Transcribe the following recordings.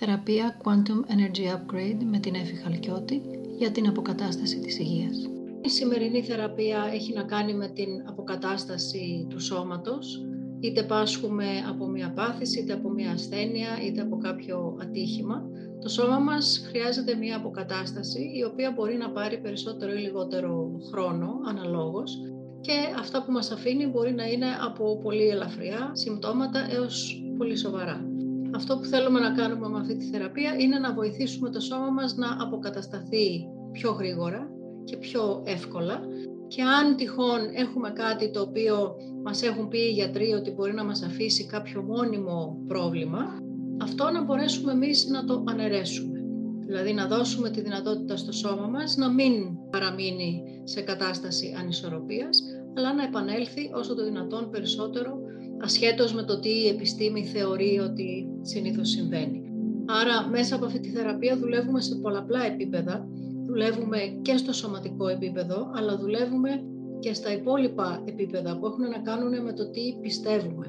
Θεραπεία Quantum Energy Upgrade με την Εφη Χαλκιώτη για την αποκατάσταση της υγείας. Η σημερινή θεραπεία έχει να κάνει με την αποκατάσταση του σώματος, είτε πάσχουμε από μια πάθηση, είτε από μια ασθένεια, είτε από κάποιο ατύχημα. Το σώμα μας χρειάζεται μια αποκατάσταση, η οποία μπορεί να πάρει περισσότερο ή λιγότερο χρόνο, αναλόγως, και αυτά που μας αφήνει μπορεί να είναι από πολύ ελαφριά συμπτώματα έως πολύ σοβαρά. Αυτό που θέλουμε να κάνουμε με αυτή τη θεραπεία είναι να βοηθήσουμε το σώμα μας να αποκατασταθεί πιο γρήγορα και πιο εύκολα και αν τυχόν έχουμε κάτι το οποίο μας έχουν πει οι γιατροί ότι μπορεί να μας αφήσει κάποιο μόνιμο πρόβλημα, αυτό να μπορέσουμε εμείς να το αναιρέσουμε. Δηλαδή να δώσουμε τη δυνατότητα στο σώμα μας να μην παραμείνει σε κατάσταση ανισορροπίας, αλλά να επανέλθει όσο το δυνατόν περισσότερο ασχέτως με το τι η επιστήμη θεωρεί ότι συνήθως συμβαίνει. Άρα μέσα από αυτή τη θεραπεία δουλεύουμε σε πολλαπλά επίπεδα. Δουλεύουμε και στο σωματικό επίπεδο, αλλά δουλεύουμε και στα υπόλοιπα επίπεδα που έχουν να κάνουν με το τι πιστεύουμε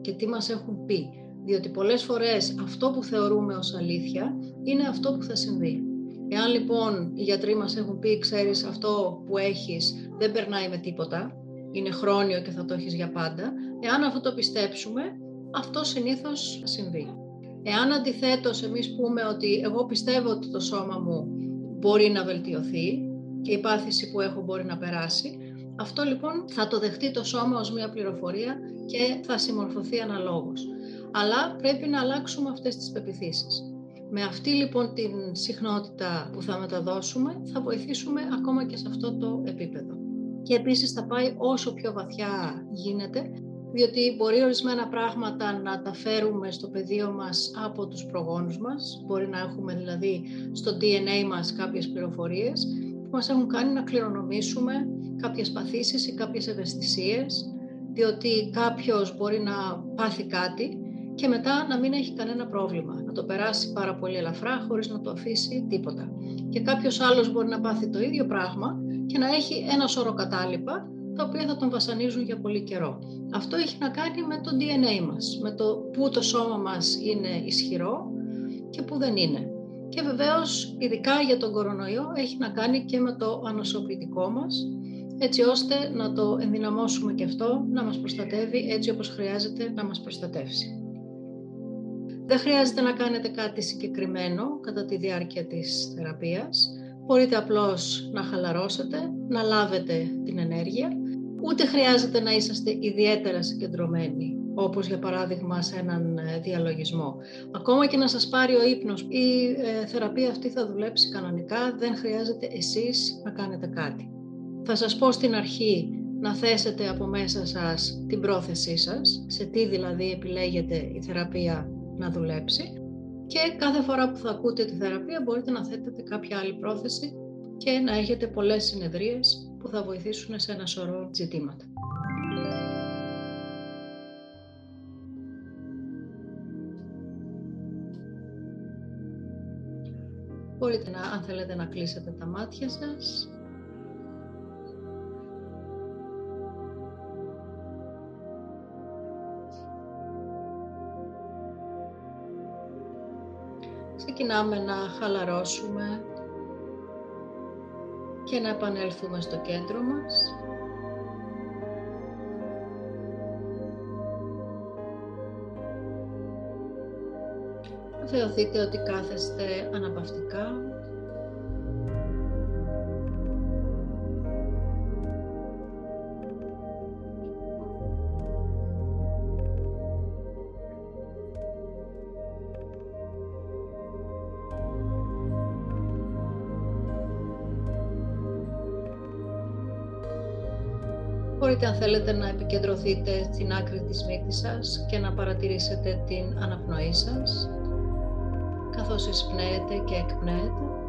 και τι μας έχουν πει. Διότι πολλές φορές αυτό που θεωρούμε ως αλήθεια είναι αυτό που θα συμβεί. Εάν λοιπόν οι γιατροί μας έχουν πει, ξέρεις αυτό που έχεις δεν περνάει με τίποτα, είναι χρόνιο και θα το έχεις για πάντα, εάν αυτό το πιστέψουμε, αυτό συνήθως θα συμβεί. Εάν αντιθέτως εμείς πούμε ότι εγώ πιστεύω ότι το σώμα μου μπορεί να βελτιωθεί και η πάθηση που έχω μπορεί να περάσει, αυτό λοιπόν θα το δεχτεί το σώμα ως μια πληροφορία και θα συμμορφωθεί αναλόγως. Αλλά πρέπει να αλλάξουμε αυτές τις πεπιθήσεις. Με αυτή λοιπόν την συχνότητα που θα μεταδώσουμε θα βοηθήσουμε ακόμα και σε αυτό το επίπεδο. Και επίσης θα πάει όσο πιο βαθιά γίνεται διότι μπορεί ορισμένα πράγματα να τα φέρουμε στο πεδίο μας από τους προγόνους μας. Μπορεί να έχουμε δηλαδή στο DNA μας κάποιες πληροφορίες που μας έχουν κάνει να κληρονομήσουμε κάποιες παθήσεις ή κάποιες ευαισθησίες, διότι κάποιος μπορεί να πάθει κάτι και μετά να μην έχει κανένα πρόβλημα, να το περάσει πάρα πολύ ελαφρά χωρίς να το αφήσει τίποτα. Και κάποιος άλλος μπορεί να πάθει το ίδιο πράγμα και να έχει ένα σώρο κατάλοιπα τα οποία θα τον βασανίζουν για πολύ καιρό. Αυτό έχει να κάνει με το DNA μας, με το πού το σώμα μας είναι ισχυρό και πού δεν είναι. Και βεβαίως, ειδικά για τον κορονοϊό, έχει να κάνει και με το ανοσοποιητικό μας, έτσι ώστε να το ενδυναμώσουμε και αυτό, να μας προστατεύει έτσι όπως χρειάζεται να μας προστατεύσει. Δεν χρειάζεται να κάνετε κάτι συγκεκριμένο κατά τη διάρκεια της θεραπείας. Μπορείτε απλώς να χαλαρώσετε, να λάβετε την ενέργεια Ούτε χρειάζεται να είσαστε ιδιαίτερα συγκεντρωμένοι, όπως για παράδειγμα σε έναν ε, διαλογισμό. Ακόμα και να σας πάρει ο ύπνος, η ε, θεραπεία αυτή θα δουλέψει κανονικά, δεν χρειάζεται εσείς να κάνετε κάτι. Θα σας πω στην αρχή να θέσετε από μέσα σας την πρόθεσή σας, σε τι δηλαδή επιλέγετε η θεραπεία να δουλέψει και κάθε φορά που θα ακούτε τη θεραπεία μπορείτε να θέτετε κάποια άλλη πρόθεση και να έχετε πολλές συνεδρίες που θα βοηθήσουν σε ένα σωρό ζητήματα. Μπορείτε να, αν θέλετε να κλείσετε τα μάτια σας. Ξεκινάμε να χαλαρώσουμε και να επανέλθουμε στο κέντρο μας. Θεωθείτε ότι κάθεστε αναπαυτικά Μπορείτε αν θέλετε να επικεντρωθείτε στην άκρη της μύτης σας και να παρατηρήσετε την αναπνοή σας καθώς εισπνέετε και εκπνέετε.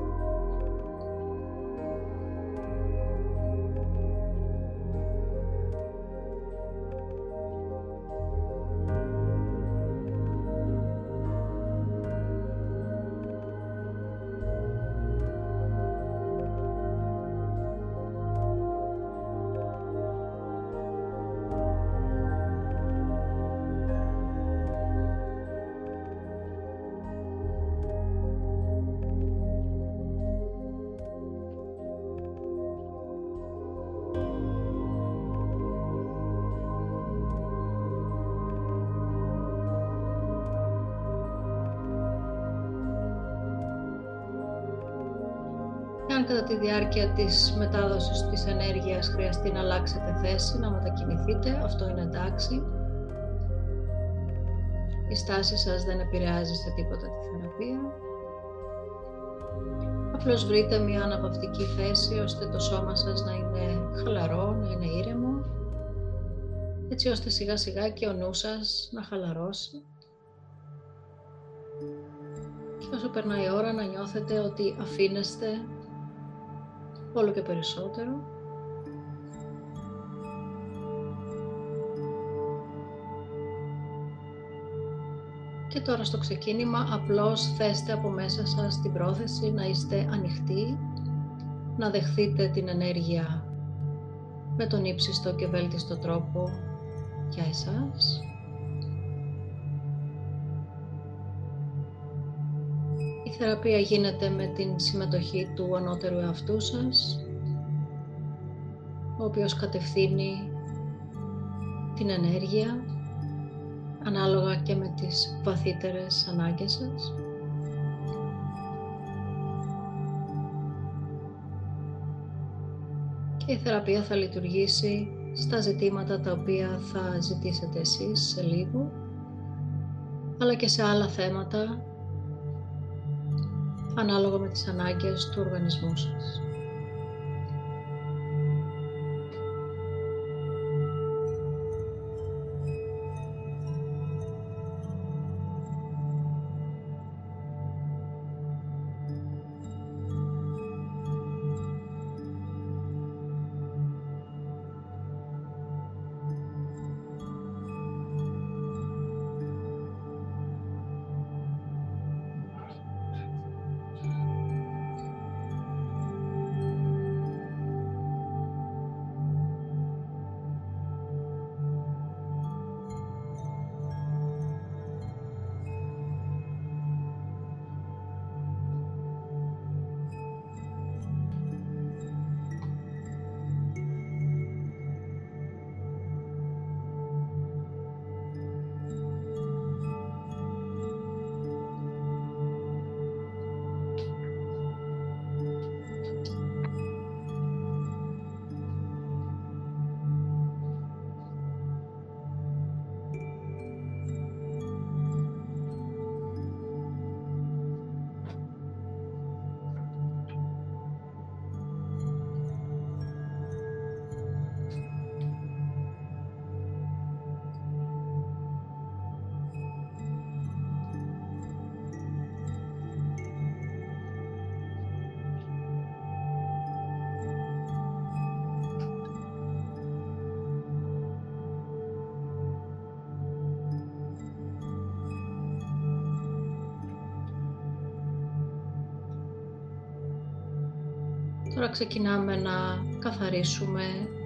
Κατά τη διάρκεια της μετάδοσης της ενέργειας χρειαστεί να αλλάξετε θέση, να μετακινηθείτε, αυτό είναι εντάξει. Η στάση σας δεν επηρεάζει σε τίποτα τη θεραπεία. Απλώς βρείτε μια αναπαυτική θέση ώστε το σώμα σας να είναι χαλαρό, να είναι ήρεμο, έτσι ώστε σιγά σιγά και ο νους σας να χαλαρώσει και όσο περνάει η ώρα να νιώθετε ότι αφήνεστε όλο και περισσότερο. Και τώρα στο ξεκίνημα απλώς θέστε από μέσα σας την πρόθεση να είστε ανοιχτοί, να δεχθείτε την ενέργεια με τον ύψιστο και βέλτιστο τρόπο για εσάς. Η θεραπεία γίνεται με την συμμετοχή του ανώτερου εαυτού σας, ο οποίος κατευθύνει την ενέργεια ανάλογα και με τις βαθύτερες ανάγκες σας. Και η θεραπεία θα λειτουργήσει στα ζητήματα τα οποία θα ζητήσετε εσείς σε λίγο, αλλά και σε άλλα θέματα ανάλογα με τις ανάγκες του οργανισμού σας. Τώρα ξεκινάμε να καθαρίσουμε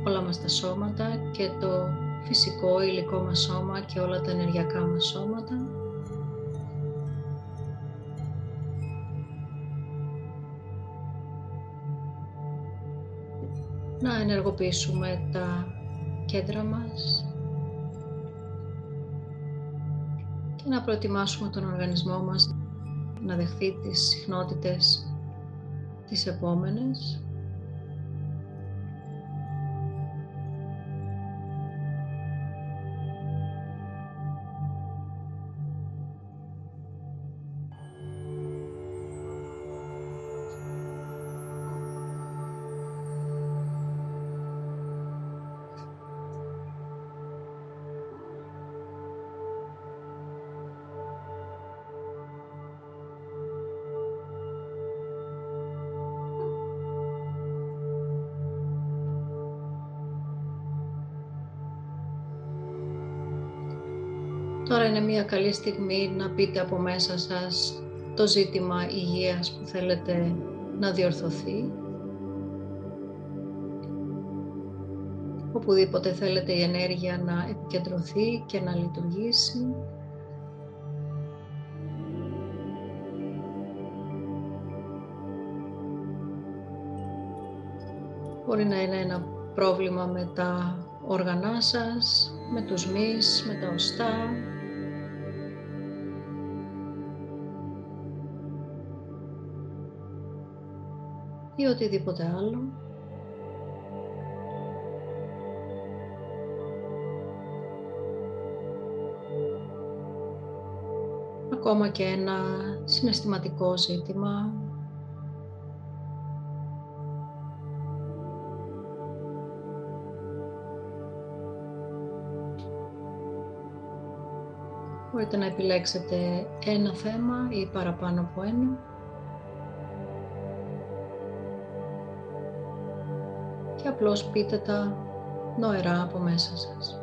όλα μας τα σώματα και το φυσικό υλικό μας σώμα και όλα τα ενεργειακά μας σώματα. Να ενεργοποιήσουμε τα κέντρα μας και να προετοιμάσουμε τον οργανισμό μας να δεχθεί τις συχνότητες τις επόμενες. Τώρα είναι μια καλή στιγμή να πείτε από μέσα σας το ζήτημα υγείας που θέλετε να διορθωθεί. Οπουδήποτε θέλετε η ενέργεια να επικεντρωθεί και να λειτουργήσει. Μπορεί να είναι ένα πρόβλημα με τα όργανά σας, με τους μυς, με τα οστά, ή οτιδήποτε άλλο. Ακόμα και ένα συναισθηματικό ζήτημα Μπορείτε να επιλέξετε ένα θέμα ή παραπάνω από ένα. Απλώς πείτε τα νοερά από μέσα σας.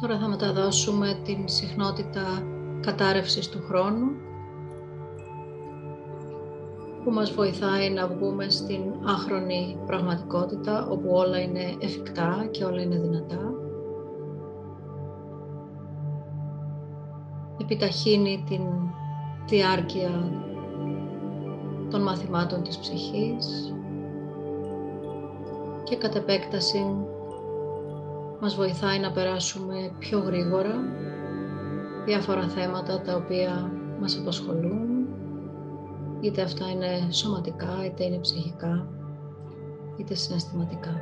Τώρα θα μεταδώσουμε την συχνότητα κατάρρευσης του χρόνου που μας βοηθάει να βγούμε στην άχρονη πραγματικότητα όπου όλα είναι εφικτά και όλα είναι δυνατά. Επιταχύνει την διάρκεια των μαθημάτων της ψυχής και κατ' επέκταση μας βοηθάει να περάσουμε πιο γρήγορα διάφορα θέματα τα οποία μας απασχολούν, είτε αυτά είναι σωματικά, είτε είναι ψυχικά, είτε συναισθηματικά.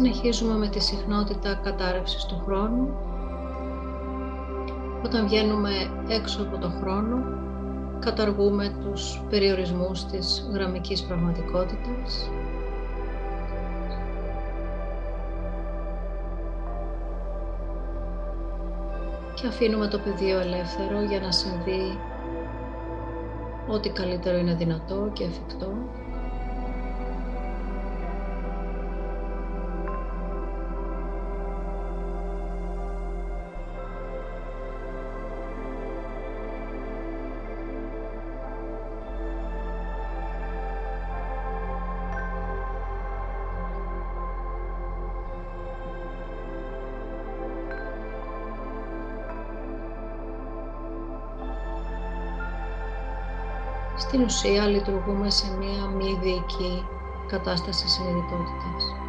Συνεχίζουμε με τη συχνότητα κατάρρευσης του χρόνου. Όταν βγαίνουμε έξω από το χρόνο, καταργούμε τους περιορισμούς της γραμμικής πραγματικότητας. Και αφήνουμε το πεδίο ελεύθερο για να συμβεί ό,τι καλύτερο είναι δυνατό και εφικτό. Ουσία λειτουργούμε σε μία μη διοική κατάσταση συνειδητότητας.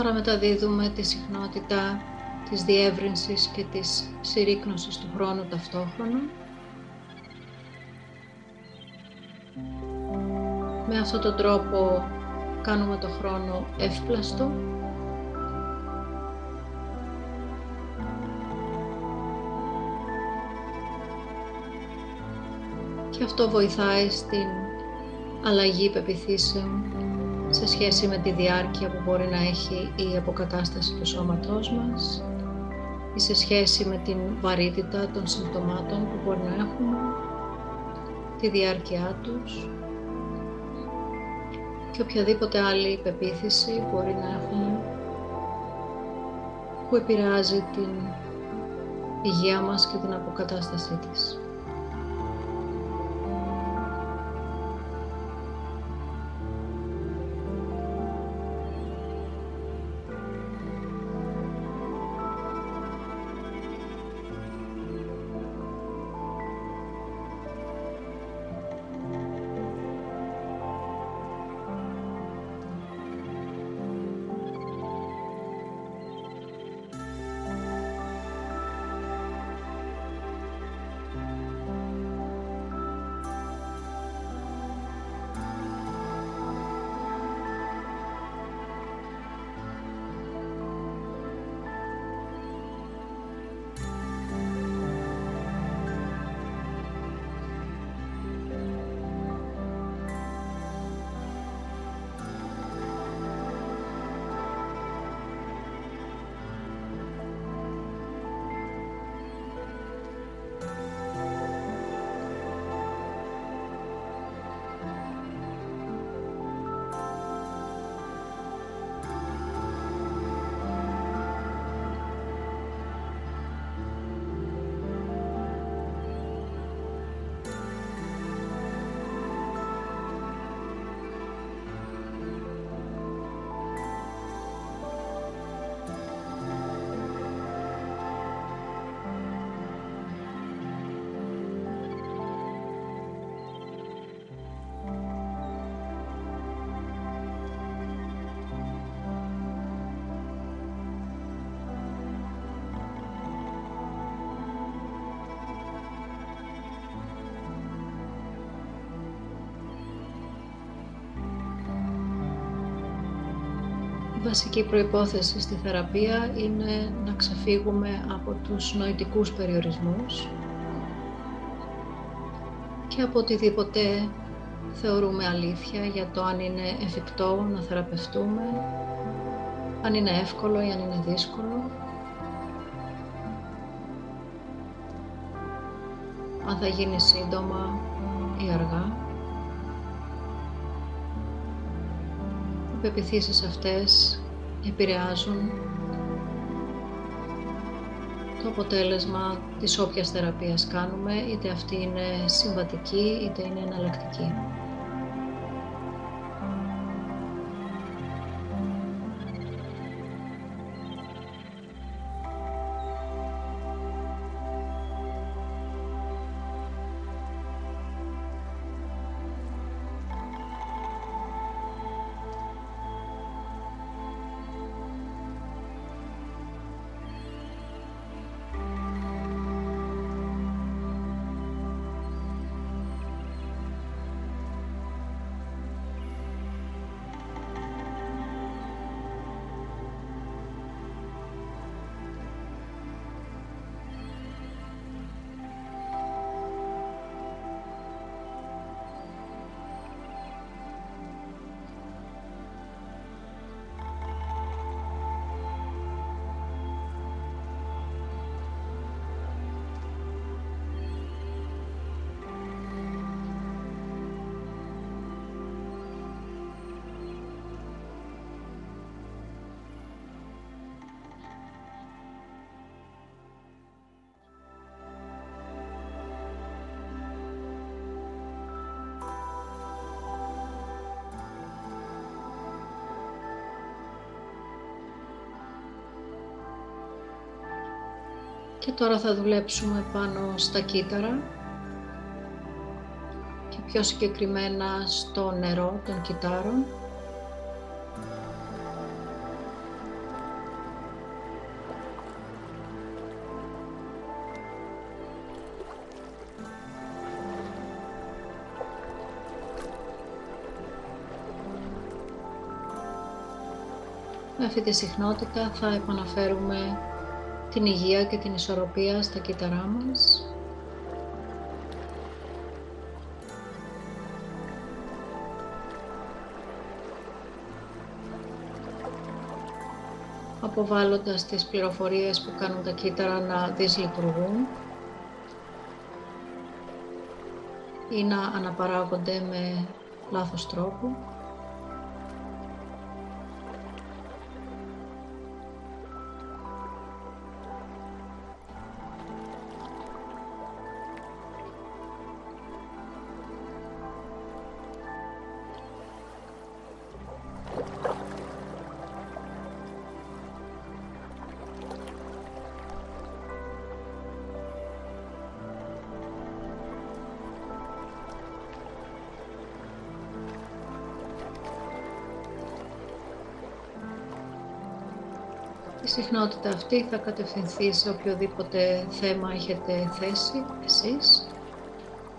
Τώρα μεταδίδουμε τη συχνότητα της διεύρυνσης και της συρρήκνωσης του χρόνου ταυτόχρονα. Με αυτόν τον τρόπο κάνουμε το χρόνο εύπλαστο. Και αυτό βοηθάει στην αλλαγή πεπιθήσεων σε σχέση με τη διάρκεια που μπορεί να έχει η αποκατάσταση του σώματός μας ή σε σχέση με την βαρύτητα των συμπτωμάτων που μπορεί να έχουμε, τη διάρκειά τους και οποιαδήποτε άλλη πεποίθηση μπορεί να έχουμε που επηρεάζει την υγεία μας και την αποκατάστασή της. Βασική προϋπόθεση στη θεραπεία είναι να ξεφύγουμε από τους νοητικούς περιορισμούς και από οτιδήποτε θεωρούμε αλήθεια για το αν είναι εφικτό να θεραπευτούμε, αν είναι εύκολο ή αν είναι δύσκολο, αν θα γίνει σύντομα ή αργά. Οι πεπιθήσεις αυτές επηρεάζουν το αποτέλεσμα της όποιας θεραπείας κάνουμε, είτε αυτή είναι συμβατική είτε είναι εναλλακτική. Και τώρα θα δουλέψουμε πάνω στα κύτταρα και πιο συγκεκριμένα στο νερό των κυτάρων. Με αυτή τη συχνότητα θα επαναφέρουμε την υγεία και την ισορροπία στα κύτταρά μας. αποβάλλοντας τις πληροφορίες που κάνουν τα κύτταρα να δυσλειτουργούν ή να αναπαράγονται με λάθος τρόπο. Συχνότητα αυτή θα κατευθυνθεί σε οποιοδήποτε θέμα έχετε θέσει εσείς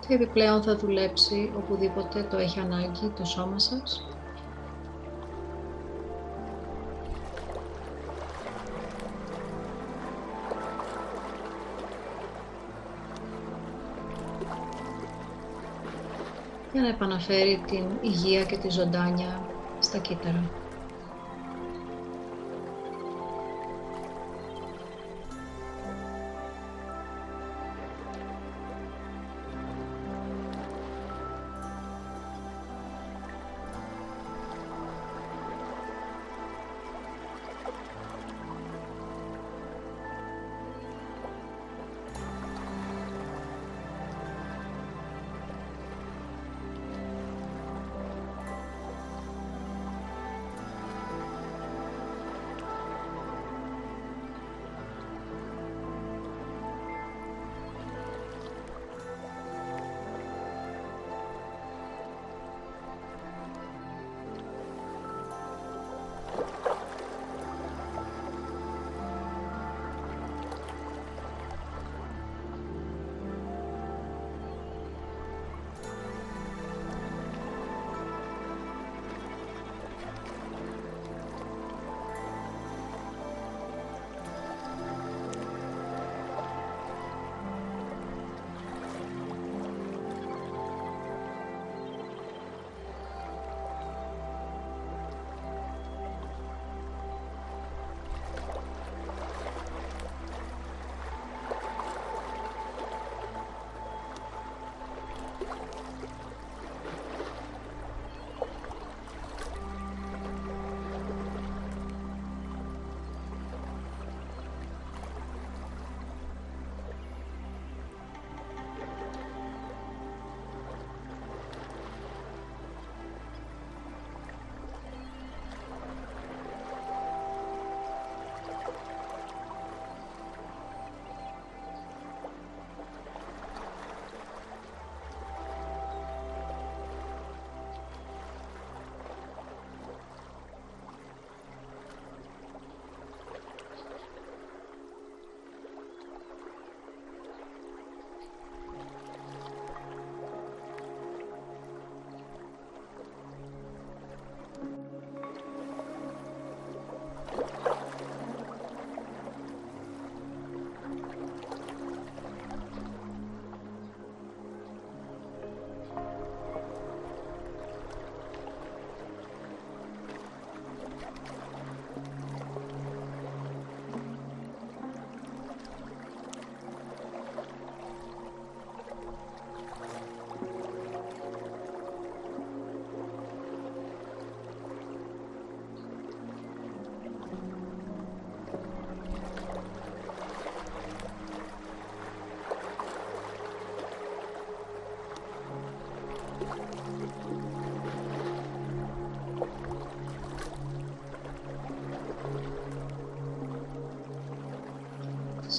και επιπλέον θα δουλέψει οπουδήποτε το έχει ανάγκη το σώμα σας. για να επαναφέρει την υγεία και τη ζωντάνια στα κύτταρα.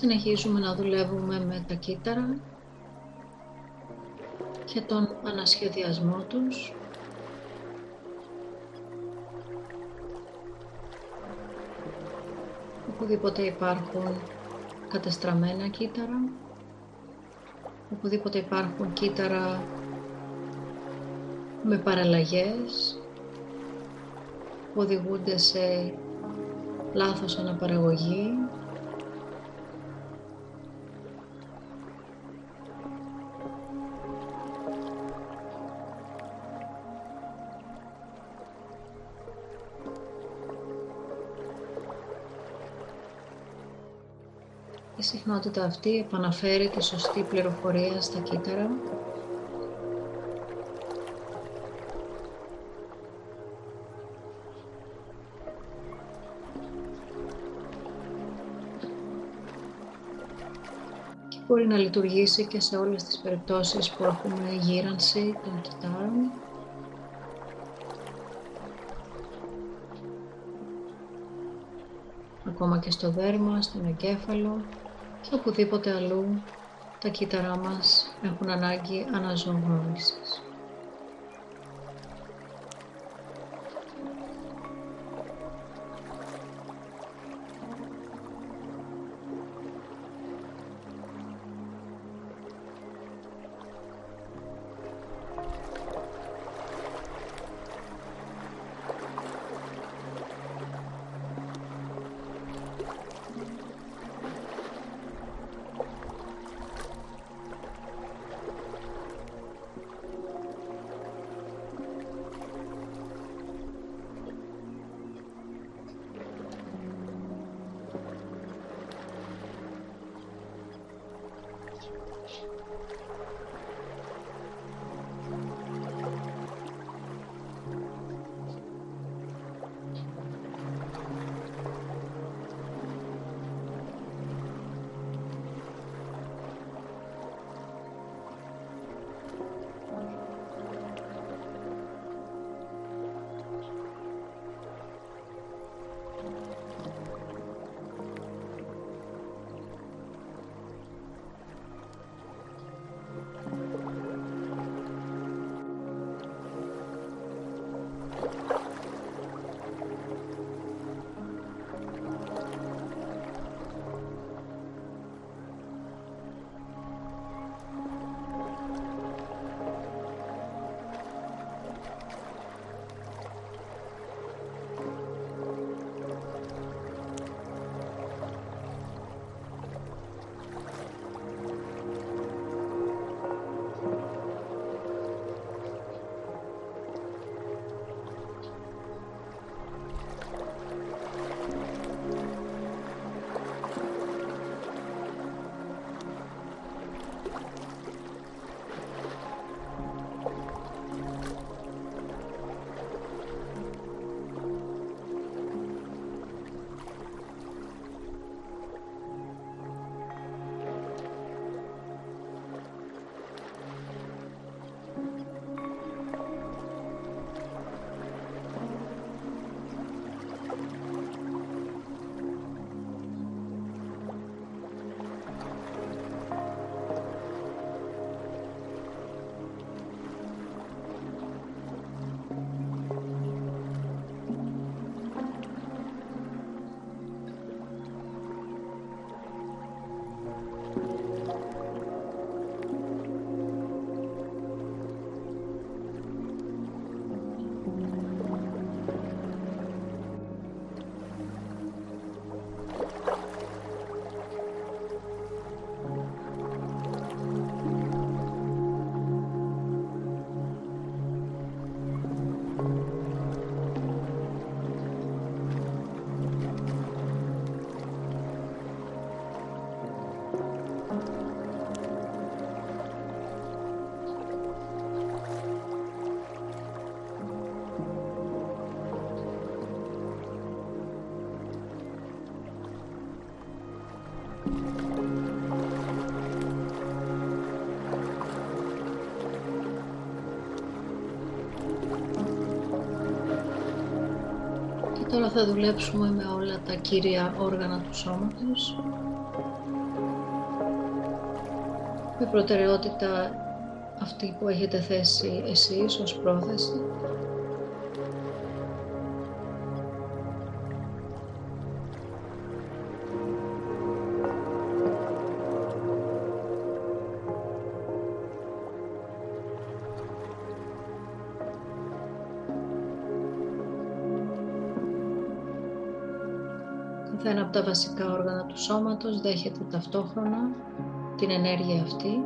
Συνεχίζουμε να δουλεύουμε με τα κύτταρα και τον ανασχεδιασμό τους. Οπουδήποτε υπάρχουν κατεστραμμένα κύτταρα, οπουδήποτε υπάρχουν κύτταρα με παραλλαγές που οδηγούνται σε λάθος αναπαραγωγή συχνότητα αυτή επαναφέρει τη σωστή πληροφορία στα κύτταρα. Και μπορεί να λειτουργήσει και σε όλες τις περιπτώσεις που έχουμε γύρανση των κυτάρων ακόμα και στο δέρμα, στον εγκέφαλο και οπουδήποτε αλλού τα κύτταρά μας έχουν ανάγκη αναζωογόνησης. Τώρα θα δουλέψουμε με όλα τα κύρια όργανα του σώματος. Με προτεραιότητα αυτή που έχετε θέσει εσείς ως πρόθεση. Τα βασικά όργανα του σώματος δέχεται ταυτόχρονα την ενέργεια αυτή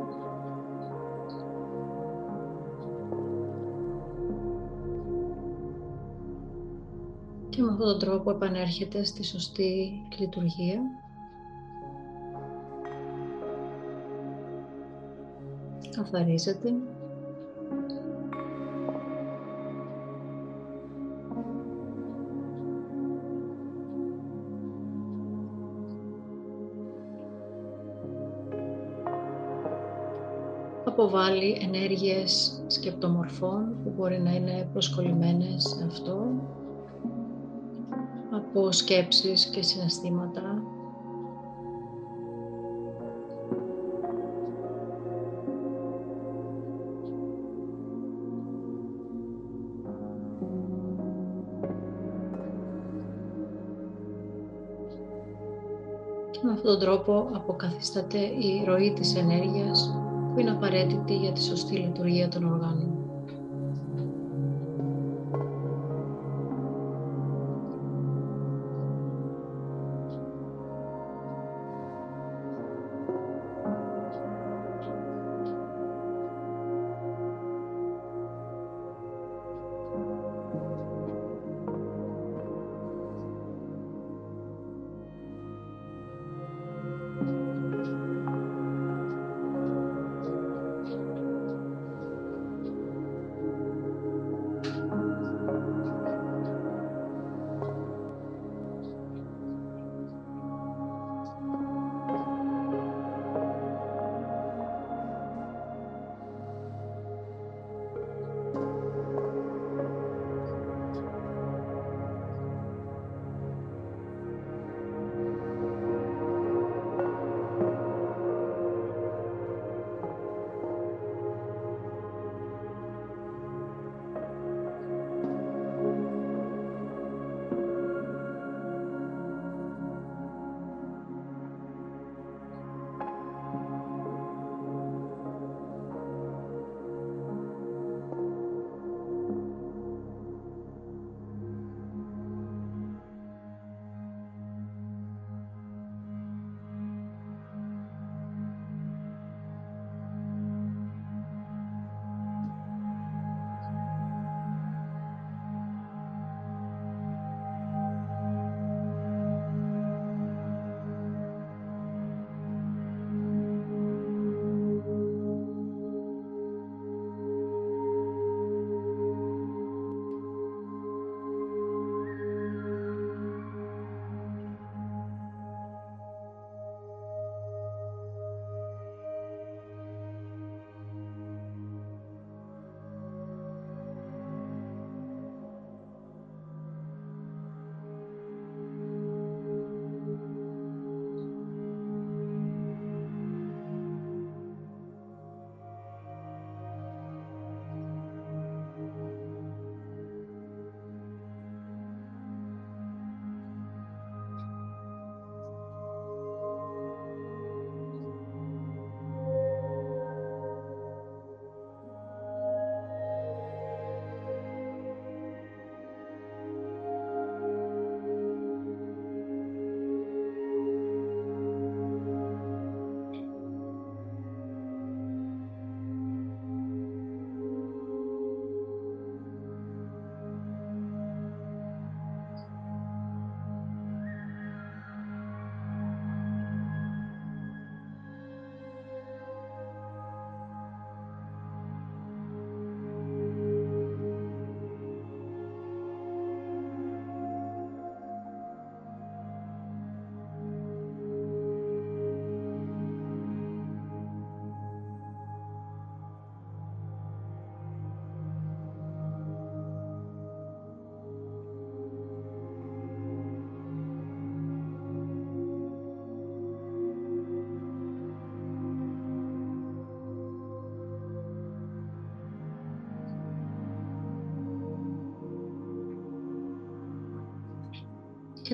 και με αυτόν τον τρόπο επανέρχεται στη σωστή λειτουργία. Καθαρίζεται. Αποβάλει ενέργειες σκεπτομορφών που μπορεί να είναι προσκολλημένες σε αυτό από σκέψεις και συναισθήματα. Και με αυτόν τον τρόπο αποκαθίσταται η ροή της ενέργειας που είναι απαραίτητη για τη σωστή λειτουργία των οργάνων.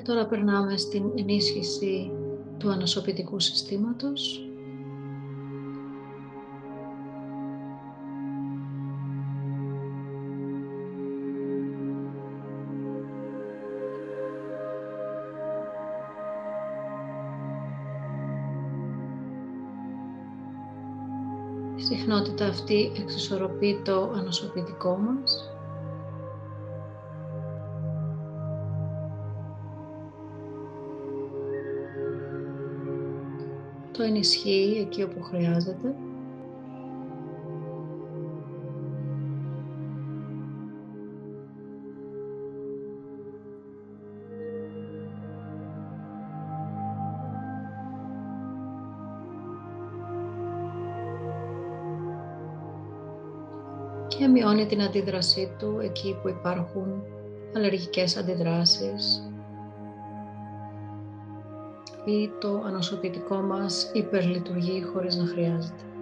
Τώρα περνάμε στην ενίσχυση του ανασωπητικού συστήματος. Η συχνότητα αυτή εξισορροπεί το ανασωπητικό μας το ενισχύει εκεί όπου χρειάζεται. και μειώνει την αντίδρασή του εκεί που υπάρχουν αλλεργικές αντιδράσεις ή το ανοσοποιητικό μας υπερλειτουργεί χωρίς να χρειάζεται.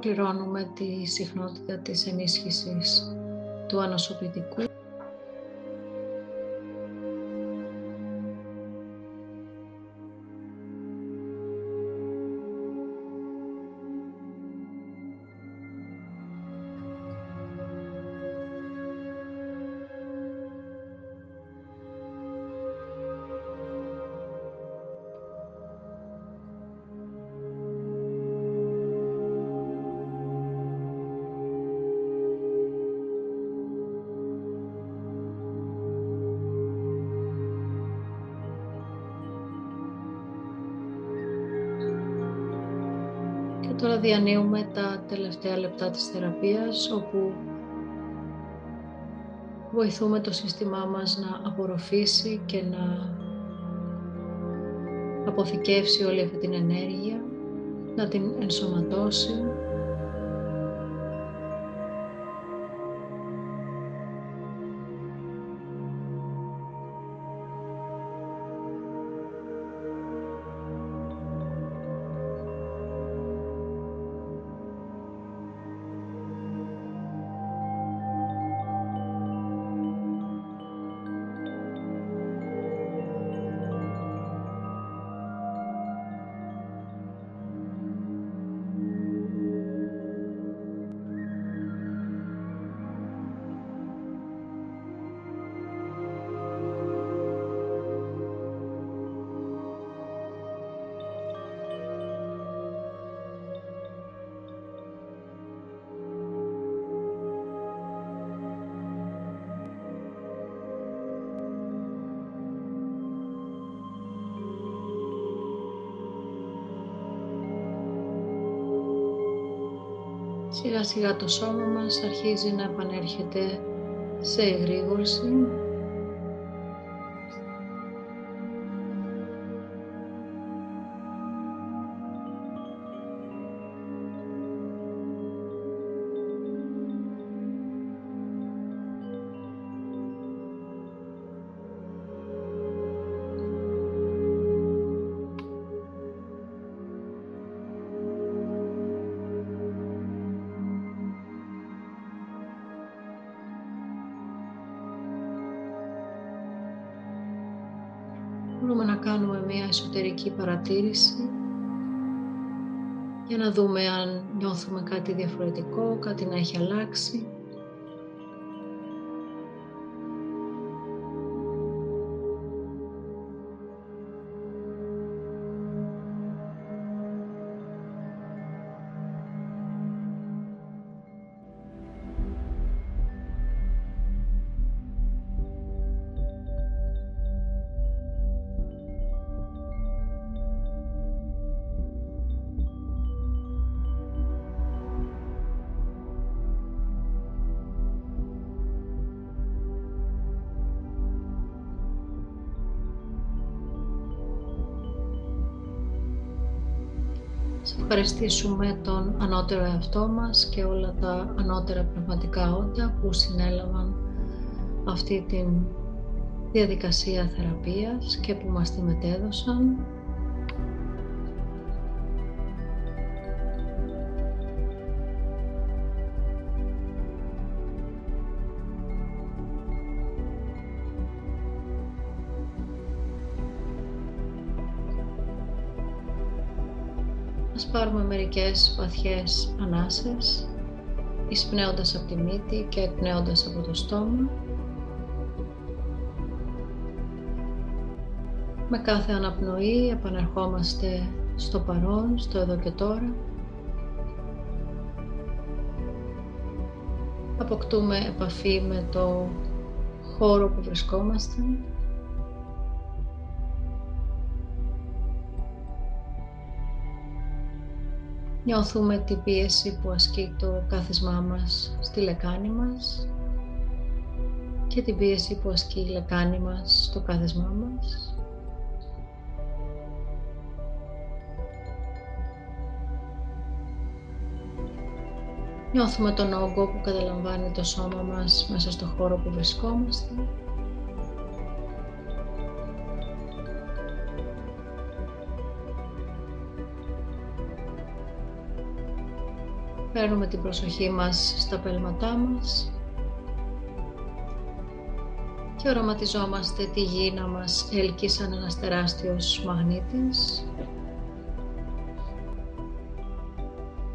Ολοκληρώνουμε τη συχνότητα της ενίσχυσης του ανασωπητικού διανύουμε τα τελευταία λεπτά της θεραπείας όπου βοηθούμε το σύστημά μας να απορροφήσει και να αποθηκεύσει όλη αυτή την ενέργεια, να την ενσωματώσει Σιγά σιγά το σώμα μας αρχίζει να επανέρχεται σε εγρήγορση κάνουμε μια εσωτερική παρατήρηση για να δούμε αν νιώθουμε κάτι διαφορετικό, κάτι να έχει αλλάξει. Ευχαριστήσουμε τον ανώτερο εαυτό μας και όλα τα ανώτερα πνευματικά όντα που συνέλαβαν αυτή τη διαδικασία θεραπείας και που μας τη μετέδωσαν μερικές βαθιές ανάσες, εισπνέοντας από τη μύτη και εκπνέοντας από το στόμα. Με κάθε αναπνοή επανερχόμαστε στο παρόν, στο εδώ και τώρα. Αποκτούμε επαφή με το χώρο που βρισκόμαστε. Νιώθουμε την πίεση που ασκεί το κάθισμά μας στη λεκάνη μας και την πίεση που ασκεί η λεκάνη μας στο κάθισμά μας. Νιώθουμε τον όγκο που καταλαμβάνει το σώμα μας μέσα στο χώρο που βρισκόμαστε. Φέρνουμε την προσοχή μας στα πέλματά μας και οραματιζόμαστε τη γη να μας έλκει σαν ένας τεράστιος μαγνήτης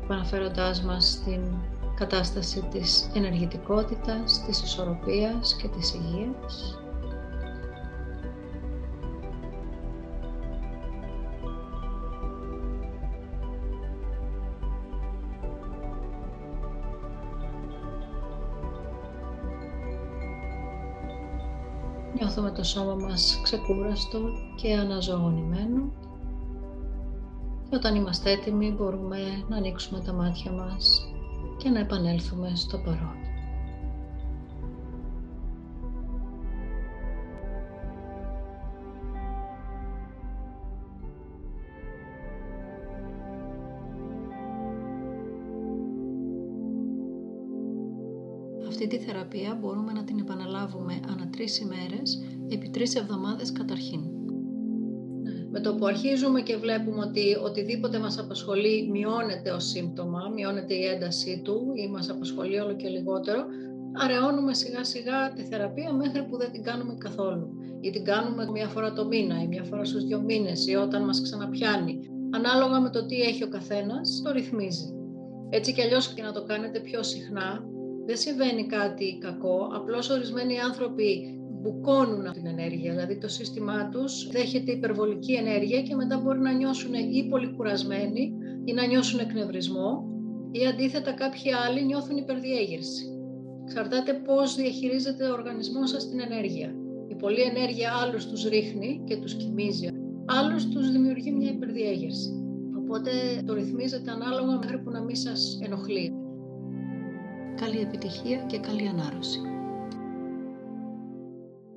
επαναφέροντάς μας στην κατάσταση της ενεργητικότητας, της ισορροπίας και της υγείας. Νιώθουμε το σώμα μας ξεκούραστο και αναζωογονημένο και όταν είμαστε έτοιμοι μπορούμε να ανοίξουμε τα μάτια μας και να επανέλθουμε στο παρόν. Αυτή τη θεραπεία μπορούμε να την επαναλάβουμε τρεις ημέρες, επί τρεις εβδομάδες καταρχήν. Ναι, με το που αρχίζουμε και βλέπουμε ότι οτιδήποτε μας απασχολεί μειώνεται ως σύμπτωμα, μειώνεται η έντασή του ή μας απασχολεί όλο και λιγότερο, αραιώνουμε σιγά σιγά τη θεραπεία μέχρι που δεν την κάνουμε καθόλου. Ή την κάνουμε μία φορά το μήνα ή μία φορά στους δύο μήνες ή όταν μας ξαναπιάνει. Ανάλογα με το τι έχει ο καθένας, το ρυθμίζει. Έτσι κι αλλιώς και να το κάνετε πιο συχνά, δεν συμβαίνει κάτι κακό, απλώς ορισμένοι άνθρωποι μπουκώνουν την ενέργεια, δηλαδή το σύστημά τους δέχεται υπερβολική ενέργεια και μετά μπορεί να νιώσουν ή πολύ κουρασμένοι ή να νιώσουν εκνευρισμό ή αντίθετα κάποιοι άλλοι νιώθουν υπερδιέγερση. Εξαρτάται πώς διαχειρίζεται ο οργανισμός σας την ενέργεια. Η πολλή ενέργεια άλλους τους ρίχνει και τους κοιμίζει, άλλους τους δημιουργεί μια υπερδιέγερση. Οπότε το ρυθμίζετε ανάλογα μέχρι που να μην σας ενοχλεί. Καλή επιτυχία και καλή ανάρρωση.